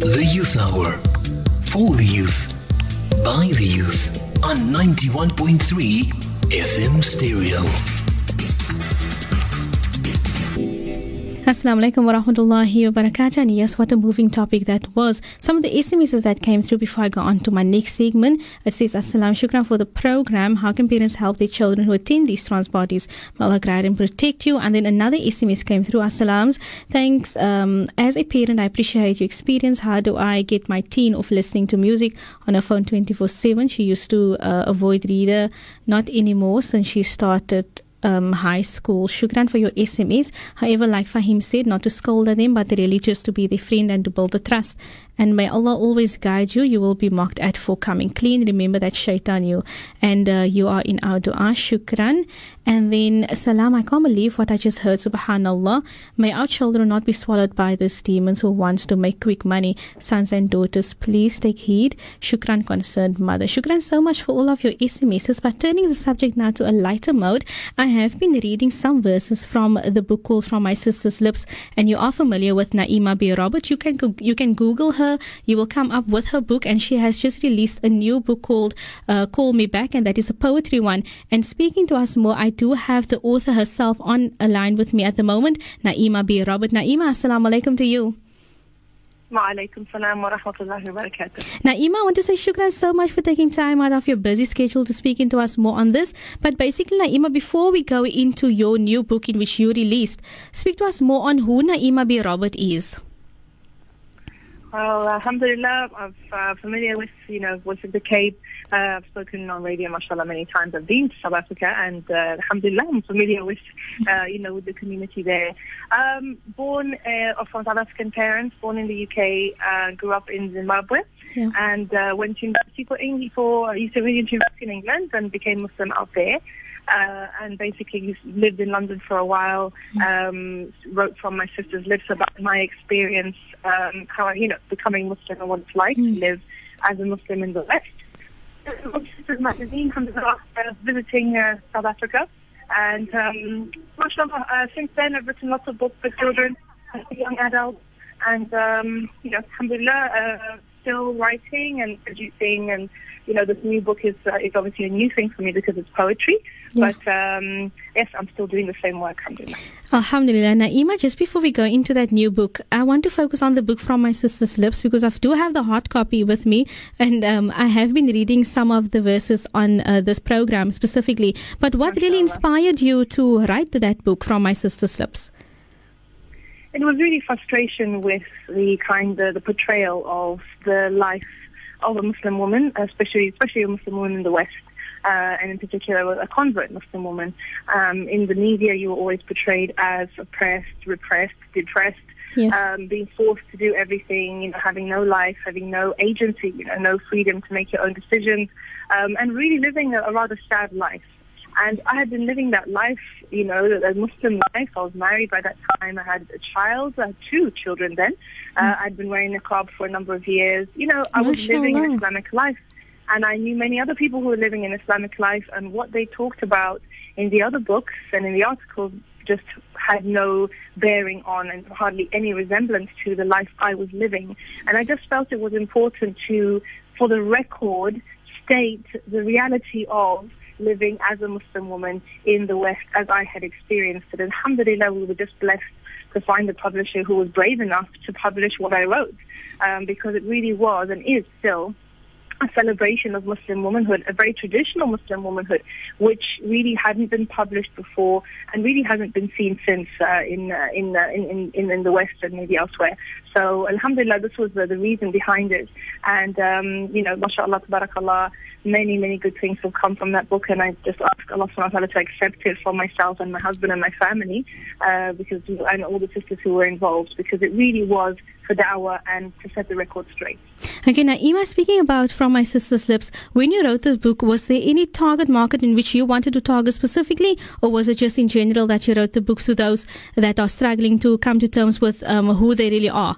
The Youth Hour. For the youth. By the youth. On 91.3 FM Stereo. Assalamu alaikum wa rahmatullahi wa barakatuh. And yes, what a moving topic that was. Some of the SMSs that came through before I go on to my next segment. It says, Assalam shukran for the program. How can parents help their children who attend these trans parties? May Allah guide and protect you. And then another SMS came through. Assalams. Thanks. Um, as a parent, I appreciate your experience. How do I get my teen off listening to music on her phone 24 7? She used to uh, avoid reader, not anymore since she started um, high school. Shukran for your SMS. However, like Fahim said, not to scold at them, but really just to be their friend and to build the trust. And may Allah always guide you. You will be mocked at for coming clean. Remember that shaitan you. And uh, you are in our dua. Shukran. And then, salam, I can't believe what I just heard. Subhanallah. May our children not be swallowed by these demons who wants to make quick money. Sons and daughters, please take heed. Shukran, concerned mother. Shukran so much for all of your SMSs. But turning the subject now to a lighter mode, I have been reading some verses from the book called From My Sister's Lips. And you are familiar with Naima B. Robert. You can, you can Google her. You will come up with her book. And she has just released a new book called uh, Call Me Back. And that is a poetry one. And speaking to us more, I do have the author herself on a line with me at the moment, Naima B. Robert. Naima, assalamu alaikum to you. Salam wa rahmatullahi wa barakatuh. Naima, I want to say shukran so much for taking time out of your busy schedule to speak into us more on this. But basically, Naima, before we go into your new book in which you released, speak to us more on who Naima B. Robert is. Well, alhamdulillah, I'm uh, familiar with, you know, Voice of the Cape. Uh, I've spoken on radio, mashallah, many times. I've been to South Africa and, uh, alhamdulillah, I'm familiar with, uh, you know, with the community there. Um, born uh, from South African parents, born in the UK, uh, grew up in Zimbabwe. Yeah. And uh, went to university for English for used to university in England and became Muslim out there. Uh, and basically lived in London for a while. Um, wrote from my sister's lips about my experience, um, how I, you know, becoming Muslim and what it's like to live as a Muslim in the West. My sister's magazine comes out uh, visiting uh, South Africa, and um, mashallah, uh, since then I've written lots of books for children, and young adults, and um, you know, alhamdulillah, uh, still writing and producing and you know, this new book is uh, is obviously a new thing for me because it's poetry. Yeah. But um, yes, I'm still doing the same work. Alhamdulillah. Alhamdulillah. Naima, just before we go into that new book, I want to focus on the book from my sister's lips because I do have the hard copy with me and um, I have been reading some of the verses on uh, this program specifically. But what really inspired you to write that book from my sister's lips? It was really frustration with the kind of the portrayal of the life of a Muslim woman, especially especially a Muslim woman in the West. Uh, and in particular, a convert Muslim woman. Um, in the media, you were always portrayed as oppressed, repressed, depressed, Yes. um, being forced to do everything, you know, having no life, having no agency, you know, no freedom to make your own decisions, um, and really living a, a rather sad life. And I had been living that life, you know, a Muslim life. I was married by that time. I had a child, I had two children then. Uh, I'd been wearing niqab for a number of years. You know, I was living an Islamic life. And I knew many other people who were living an Islamic life, and what they talked about in the other books and in the articles just had no bearing on and hardly any resemblance to the life I was living. And I just felt it was important to, for the record, state the reality of living as a Muslim woman in the West as I had experienced it. Alhamdulillah, we were just blessed to find a publisher who was brave enough to publish what I wrote um, because it really was and is still a celebration of Muslim womanhood, a very traditional Muslim womanhood, which really hadn't been published before and really hasn't been seen since uh, in, uh, in, uh, in, in, in the West and maybe elsewhere. So, alhamdulillah, this was the, the reason behind it. And, um, you know, mashallah, tabarakallah, many, many good things have come from that book. And I just ask Allah subhanahu wa ta'ala to accept it for myself and my husband and my family, uh, because, and all the sisters who were involved, because it really was for da'wah and to set the record straight. Okay, now Ima, speaking about From My Sister's Lips, when you wrote this book, was there any target market in which you wanted to target specifically, or was it just in general that you wrote the book to those that are struggling to come to terms with um, who they really are?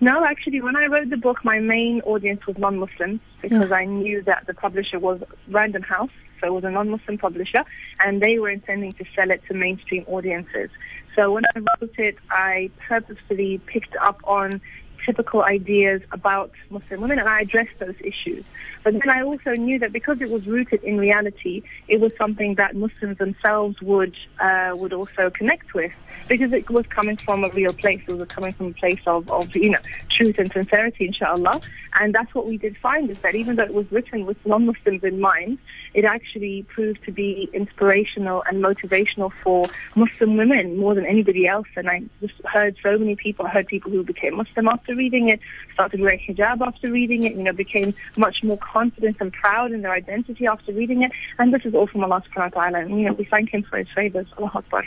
No, actually, when I wrote the book, my main audience was non-Muslims because I knew that the publisher was Random House, so it was a non-Muslim publisher, and they were intending to sell it to mainstream audiences. So when I wrote it, I purposefully picked up on typical ideas about Muslim women, and I addressed those issues. But then I also knew that because it was rooted in reality, it was something that Muslims themselves would uh, would also connect with because it was coming from a real place. It was coming from a place of, of you know truth and sincerity, inshallah. And that's what we did find is that even though it was written with non-Muslims in mind, it actually proved to be inspirational and motivational for Muslim women more than anybody else. And I just heard so many people. I heard people who became Muslim after reading it, started wearing hijab after reading it, you know, became much more confident and proud in their identity after reading it. And this is all from Allah subhanahu wa ta'ala. And, you know, we thank Him for His favors. Allah Akbar.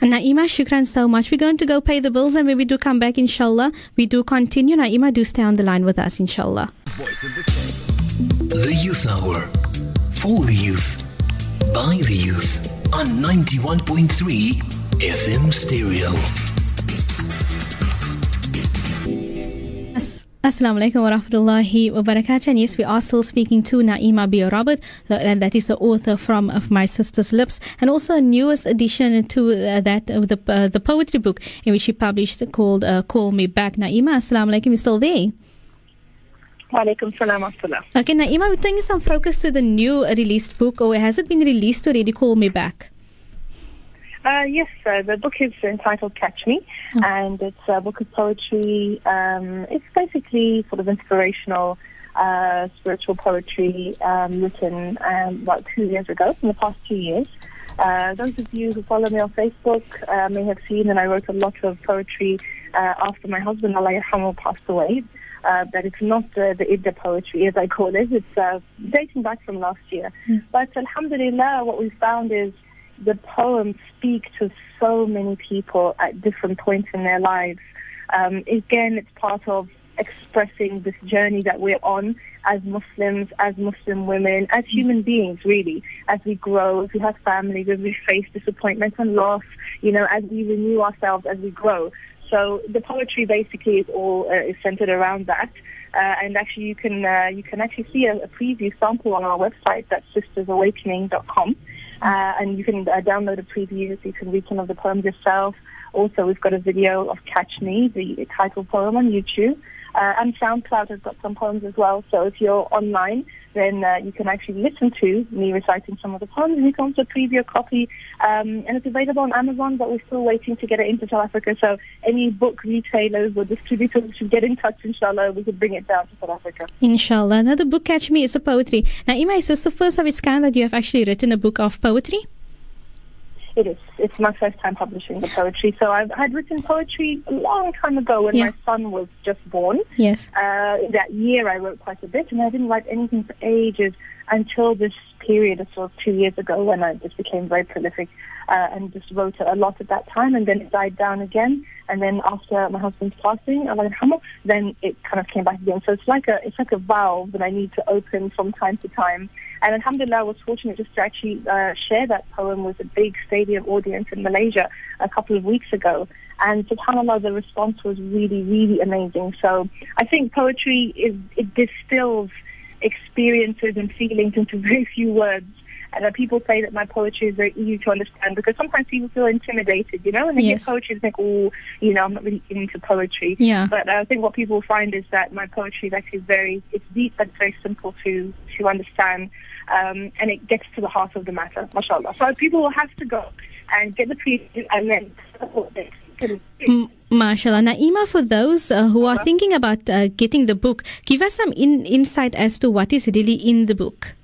And Naima, shukran so much. We're going to go pay the bills and when we do come back, inshallah, we do continue. Naima, do stay on the line with us, inshallah. The Youth Hour. For the youth. By the youth. On 91.3 FM Stereo. Assalamu alaikum wa rahmatullahi wa barakatuh. And yes, we are still speaking to Naima B. Robert, and that is the author from Of My Sister's Lips, and also a newest addition to uh, that, uh, the, uh, the poetry book in which she published called uh, Call Me Back. Naima, assalamu alaikum, you still there? Salam Okay, Naima, we're taking some focus to the new released book, or has it been released already? Call Me Back. Uh, yes, sir. The book is entitled Catch Me, mm. and it's a book of poetry. Um, it's basically sort of inspirational, uh, spiritual poetry um, written um, about two years ago, in the past two years. Uh, those of you who follow me on Facebook uh, may have seen that I wrote a lot of poetry uh, after my husband, Allah Yarhamu, passed away. Uh, that it's not uh, the Idda poetry, as I call it. It's uh, dating back from last year. Mm. But Alhamdulillah, what we found is the poems speak to so many people at different points in their lives. Um, again, it's part of expressing this journey that we're on as Muslims, as Muslim women, as human beings, really, as we grow, as we have families, as we face disappointment and loss, you know, as we renew ourselves, as we grow. So the poetry basically is all uh, is centered around that. Uh, and actually, you can uh, you can actually see a, a preview sample on our website, that's sistersawakening.com. Uh, and you can uh, download a preview so you can read some of the poems yourself. Also, we've got a video of Catch Me, the title poem on YouTube. Uh, and SoundCloud has got some poems as well. So if you're online, then uh, you can actually listen to me reciting some of the poems. And you can also preview a copy. Um, and it's available on Amazon, but we're still waiting to get it into South Africa. So any book retailers or distributors should get in touch, inshallah. We could bring it down to South Africa. Inshallah. Now, the book Catch Me is a poetry. Now, Ima, is this the first of its kind that you have actually written a book of poetry? It is. It's my first time publishing the poetry. So I've had written poetry a long time ago when yeah. my son was just born. Yes. Uh, that year I wrote quite a bit, and I didn't write anything for ages until this period of sort of two years ago when I just became very prolific uh, and just wrote a lot at that time, and then it died down again. And then after my husband's passing, then it kind of came back again. So it's like a it's like a valve that I need to open from time to time. And Alhamdulillah, I was fortunate just to actually uh, share that poem with a big stadium audience in Malaysia a couple of weeks ago. And subhanAllah, the response was really, really amazing. So I think poetry is, it distills experiences and feelings into very few words. And uh, people say that my poetry is very easy to understand because sometimes people feel intimidated, you know, and they yes. hear poetry and think, oh, you know, I'm not really into poetry. Yeah. But I think what people find is that my poetry is actually very, it's deep but very simple to, to understand. Um, and it gets to the heart of the matter, mashallah. So people will have to go and get the preview and then support this. Mashallah. Naima, for those uh, who are thinking about uh, getting the book, give us some in, insight as to what is really in the book.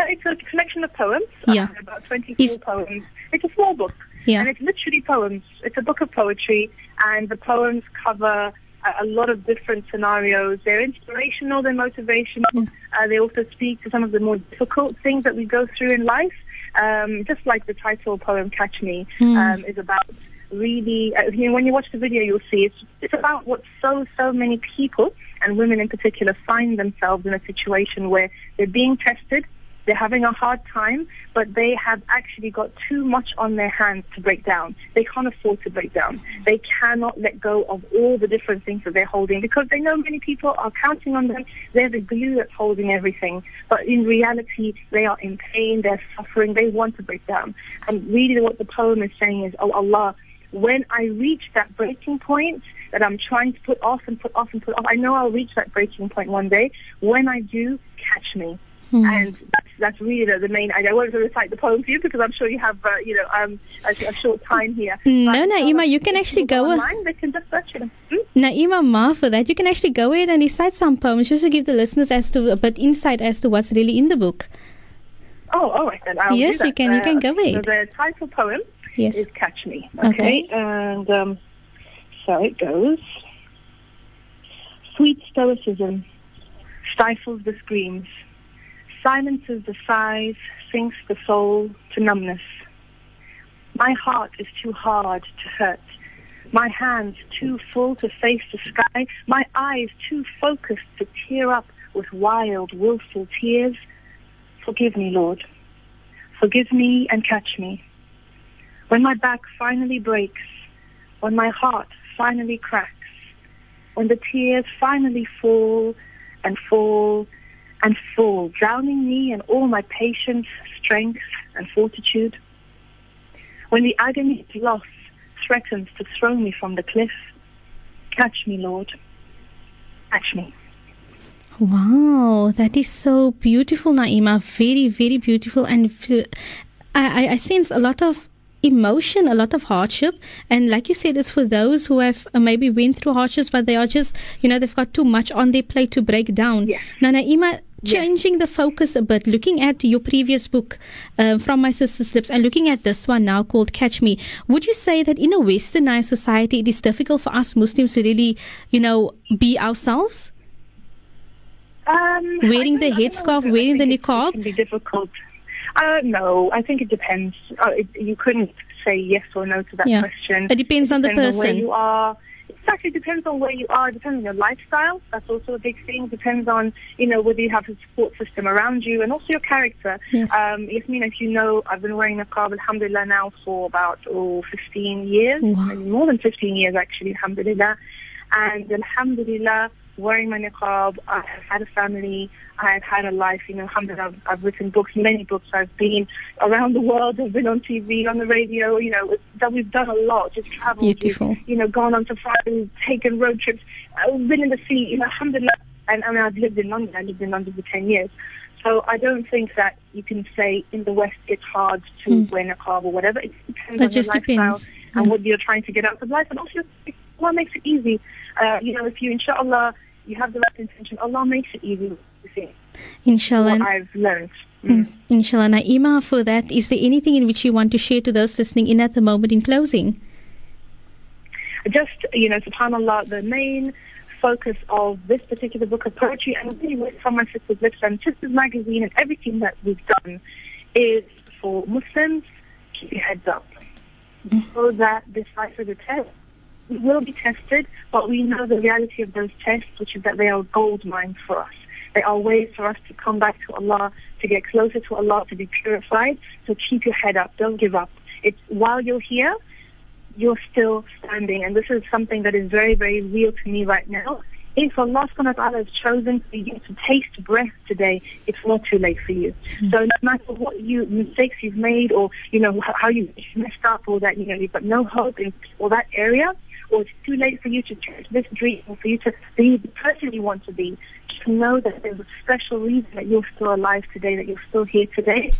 Uh, it's a collection of poems. Yeah. About 24 is, poems. It's a small book. Yeah. And it's literally poems. It's a book of poetry, and the poems cover a, a lot of different scenarios. They're inspirational, they're motivational. Yeah. Uh, they also speak to some of the more difficult things that we go through in life. Um, just like the title poem "Catch Me" mm. um, is about really, uh, you know, when you watch the video, you'll see it's, it's about what so, so many people, and women in particular, find themselves in a situation where they're being tested, they're having a hard time, but they have actually got too much on their hands to break down. They can't afford to break down. They cannot let go of all the different things that they're holding because they know many people are counting on them. They're the glue that's holding everything. But in reality, they are in pain, they're suffering, they want to break down. And really what the poem is saying is, oh Allah, when I reach that breaking point that I'm trying to put off and put off and put off, I know I'll reach that breaking point one day. When I do, catch me. Hmm. And that's, that's really the, the main idea. I wanted to recite the poem for you because I'm sure you have, uh, you know, um, a, a short time here. No, But, uh, Naima, you can actually go online. They can just search it. Hmm? Naima Ma, for that, you can actually go ahead and recite some poems just to give the listeners as to a bit insight as to what's really in the book. Oh, all right then. I'll Yes, you can- you can go okay, ahead. So the title poem Yes. is Catch Me. Okay. And um, so it goes. Sweet stoicism stifles the screams, silences the sighs, sinks the soul to numbness. My heart is too hard to hurt. My hands too full to face the sky. My eyes too focused to tear up with wild, willful tears. Forgive me, Lord. Forgive me and catch me. When my back finally breaks, when my heart finally cracks, when the tears finally fall and fall and fall, drowning me and all my patience, strength, and fortitude. When the agony of loss threatens to throw me from the cliff, catch me, Lord. Catch me. Wow, that is so beautiful, Naima. Very, very beautiful. And I, I sense a lot of emotion, a lot of hardship. And like you said, it's for those who have maybe went through hardships, but they are just, you know, they've got too much on their plate to break down. Yes. Now, Naima, changing the focus a bit, looking at your previous book, uh, From My Sister's Lips, and looking at this one now called Catch Me, would you say that in a westernized society, it is difficult for us Muslims to really, you know, be ourselves? Um, Wearing the don't- I don't headscarf, wearing the niqab? It can be difficult. Uh, no, I think it depends. Uh, it, you couldn't say yes or no to that Yeah. question. It depends on the depends where person. you are. It actually depends on where you are. Depends on your lifestyle. That's also a big thing. Depends on you know whether you have a support system around you and also your character. Yes. Um, Yaseen, if you know, I've been wearing a niqab, alhamdulillah, now for about oh, 15 years, Wow. maybe more than 15 years actually, alhamdulillah. And alhamdulillah, wearing my niqab, I have had a family, I have had a life, you know, alhamdulillah, I've, I've written books, many books, I've been around the world, I've been on TV, on the radio, you know, that we've done a lot, just traveled, Beautiful. we've, you know, gone on safaris, taken road trips, uh, been in the sea, you know, alhamdulillah, and I mean, I've lived in London, I lived in London for 10 years. So I don't think that you can say in the West it's hard to Mm. wear niqab or whatever. It depends on your just lifestyle depends. and Mm. what you're trying to get out of life. And also, what makes it easy? Uh, you know, if you, inshallah, you have the right intention, Allah makes it easy. Inshallah. what I've learned. Mm. Mm, Inshallah. Naima, for that, is there anything in which you want to share to those listening in at the moment in closing? Just, you know, subhanAllah, the main focus of this particular book of poetry and really with from my sister's lips and Sisters Magazine and everything that we've done is for Muslims, keep your heads up. So that this life is a test. Will be tested, but we know the reality of those tests, which is that they are gold mines for us. They are ways for us to come back to Allah, to get closer to Allah, to be purified. So keep your head up. Don't give up. It's while you're here, you're still standing. And this is something that is very, very real to me right now. If Allah subhanahu wa ta'ala has chosen for you to taste breath today, it's not too late for you. So no matter what you mistakes you've made or, you know, how you messed up or that, you know, you've got no hope in or that area, or it's too late for you to chase this dream or for you to be the person you want to be, just know that there's a special reason that you're still alive today, that you're still here today.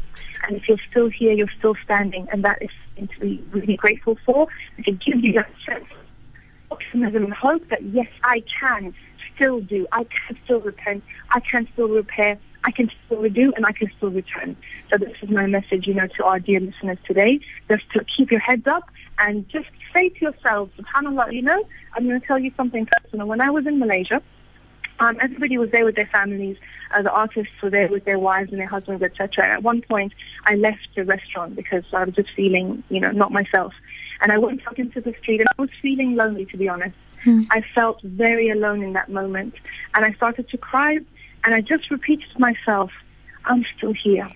And if you're still here, you're still standing. And that is something to be really grateful for. To give you that sense of optimism and hope that, yes, I can still do. I can still repent. I can still repair. I can still redo and I can still return. So this is my message, you know, to our dear listeners today. Just to keep your heads up and just say to yourselves, subhanAllah, you know, I'm going to tell you something personal. When I was in Malaysia, um, everybody was there with their families. Uh, the artists were there with their wives and their husbands, etc. At one point, I left the restaurant because I was just feeling, you know, not myself. And I went out into the street, and I was feeling lonely, to be honest. I felt very alone in that moment, and I started to cry. And I just repeated to myself, "I'm still here.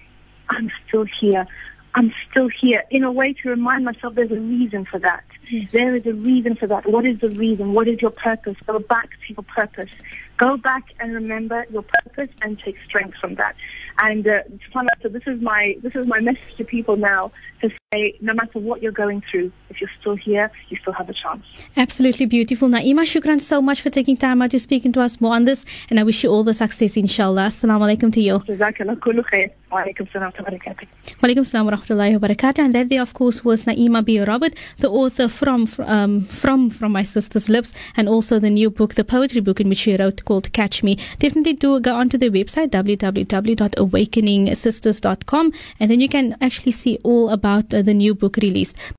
I'm still here. I'm still here." In a way, to remind myself there's a reason for that. Yes. There is a reason for that. What is the reason? What is your purpose? Go back to your purpose. Go back and remember your purpose and take strength from that. And uh, so this is my this is my message to people now to say, no matter what you're going through, if you're still here, you still have a chance. Absolutely beautiful. Naima, shukran so much for taking time out to speaking to us more on this, and I wish you all the success, inshallah. Assalamu alaikum to you. Walaikum salam wa rahmatullahi wa barakatuh. And that there, of course, was Naima B. Robert, the author from um, from from My Sister's Lips, and also the new book, the poetry book in which she wrote called Catch Me. Definitely do go onto their website, www.awakeningsisters.com, and then you can actually see all about uh, the new book released.